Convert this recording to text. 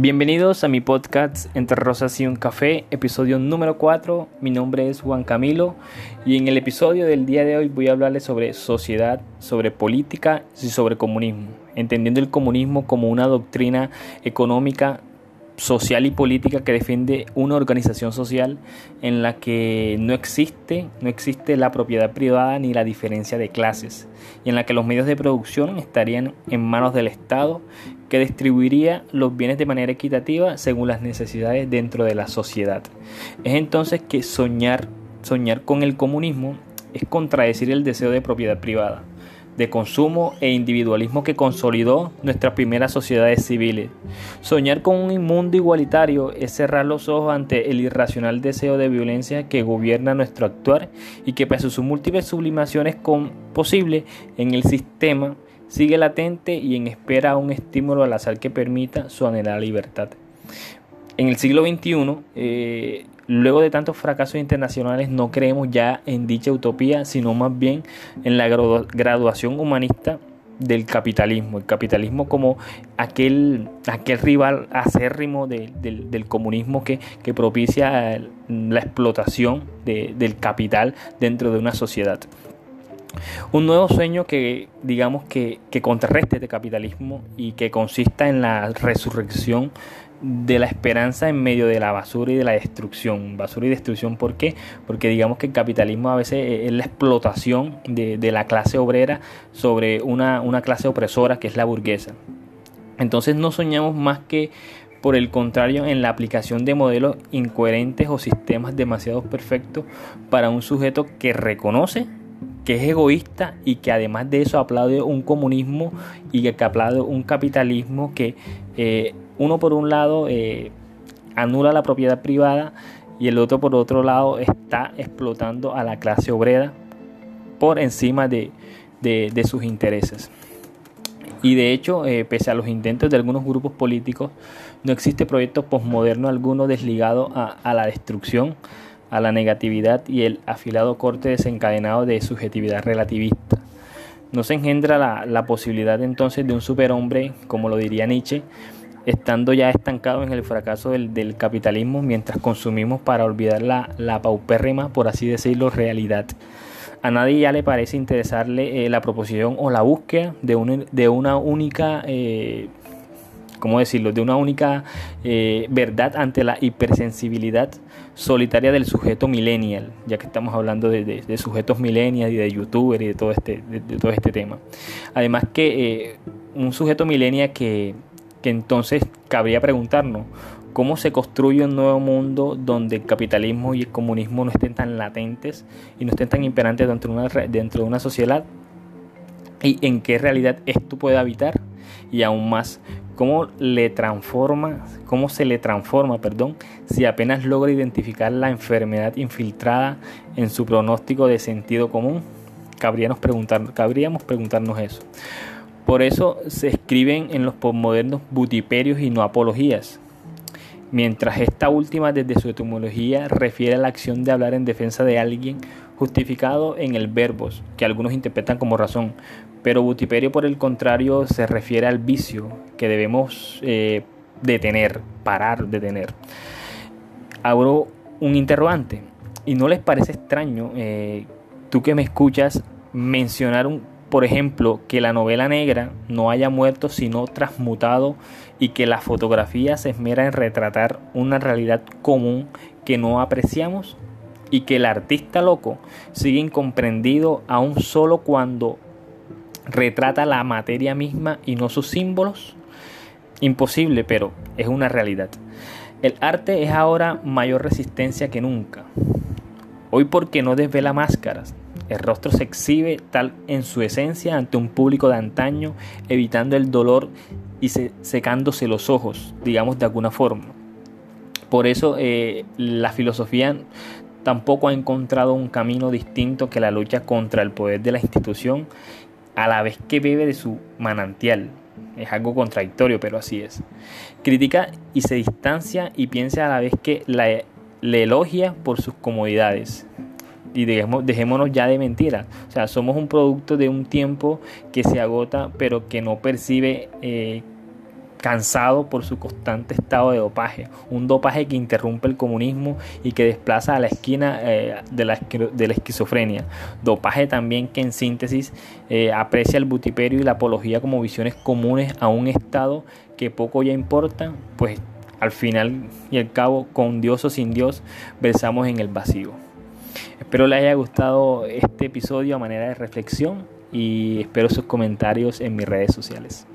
Bienvenidos a mi podcast Entre Rosas y un Café, episodio número 4. Mi nombre es Juan Camilo y en el episodio del día de hoy voy a hablarles sobre sociedad, sobre política y sobre comunismo, entendiendo el comunismo como una doctrina económica social y política que defiende una organización social en la que no existe, no existe la propiedad privada ni la diferencia de clases, y en la que los medios de producción estarían en manos del Estado, que distribuiría los bienes de manera equitativa según las necesidades dentro de la sociedad. Es entonces que soñar, soñar con el comunismo es contradecir el deseo de propiedad privada de consumo e individualismo que consolidó nuestras primeras sociedades civiles. Soñar con un mundo igualitario es cerrar los ojos ante el irracional deseo de violencia que gobierna nuestro actuar y que pese a sus múltiples sublimaciones con posible en el sistema sigue latente y en espera a un estímulo al azar que permita su anhelada libertad. En el siglo XXI, Luego de tantos fracasos internacionales no creemos ya en dicha utopía, sino más bien en la graduación humanista del capitalismo, el capitalismo como aquel, aquel rival acérrimo del comunismo que, propicia la explotación del capital dentro de una sociedad. Un nuevo sueño que digamos que, que contrarreste este capitalismo y que consista en la resurrección de la esperanza en medio de la basura y de la destrucción. Basura y destrucción, ¿por qué? Porque digamos que el capitalismo a veces es la explotación de, la clase obrera sobre una, una clase opresora que es la burguesa. Entonces no soñamos más que por el contrario en la aplicación de modelos incoherentes o sistemas demasiado perfectos para un sujeto que reconoce que es egoísta y que además de eso aplaude un comunismo y que aplaude un capitalismo que eh, uno por un lado eh, anula la propiedad privada y el otro por otro lado está explotando a la clase obrera por encima de, sus intereses. Y de hecho, eh, pese a los intentos de algunos grupos políticos, no existe proyecto posmoderno alguno desligado a, la destrucción, a la negatividad y el afilado corte desencadenado de subjetividad relativista. No se engendra la posibilidad entonces de un superhombre, como lo diría Nietzsche, estando ya estancado en el fracaso del, capitalismo mientras consumimos para olvidar la, la, paupérrima, por así decirlo, realidad. A nadie ya le parece interesarle eh, la proposición o la búsqueda de, de una única, eh, ¿cómo decirlo?, de una única eh, verdad ante la hipersensibilidad solitaria del sujeto millennial, ya que estamos hablando de, sujetos millennials y de youtubers y de todo este, de, todo este tema. Además que un sujeto millennial que que entonces cabría preguntarnos cómo se construye un nuevo mundo donde el capitalismo y el comunismo no estén tan latentes y no estén tan imperantes dentro de una, dentro de una sociedad y en qué realidad esto puede habitar y aún más cómo le transforma, cómo se le transforma, perdón, si apenas logra identificar la enfermedad infiltrada en su pronóstico de sentido común. Preguntar, cabríamos preguntarnos eso. Por eso se escriben en los postmodernos butiperios y no apologías, mientras esta última desde su etimología refiere a la acción de hablar en defensa de alguien justificado en el verbos, que algunos interpretan como razón, pero butiperio por el contrario se refiere al vicio que debemos eh, detener, parar, detener. Abro un interrogante, ¿y no les parece extraño, eh, tú que me escuchas, mencionar un por ejemplo, que la novela negra no haya muerto sino transmutado y que la fotografía se esmera en retratar una realidad común que no apreciamos y que el artista loco sigue incomprendido aún solo cuando retrata la materia misma y no sus símbolos? Imposible, pero es una realidad. El arte es ahora mayor resistencia que nunca. Hoy porque no desvela máscaras, el rostro se exhibe tal en su esencia ante un público de antaño, evitando el dolor y secándose los ojos, digamos de alguna forma. Por eso eh, la filosofía tampoco ha encontrado un camino distinto que la lucha contra el poder de la institución, a la vez que bebe de su manantial. Es algo contradictorio, pero así es. Critica y se distancia y piensa a la vez que la, le elogia por sus comodidades y dejémonos ya de mentiras. O sea, somos un producto de un tiempo que se agota, pero que no percibe eh, cansado por su constante estado de dopaje, un dopaje que interrumpe el comunismo y que desplaza a la esquina eh, de, la, de, la, esquizofrenia, dopaje también que en síntesis eh, aprecia el butiperio y la apología como visiones comunes a un estado que poco ya importa, pues al final y al cabo, con Dios o sin Dios, versamos en el vacío. Espero les haya gustado este episodio a manera de reflexión y espero sus comentarios en mis redes sociales.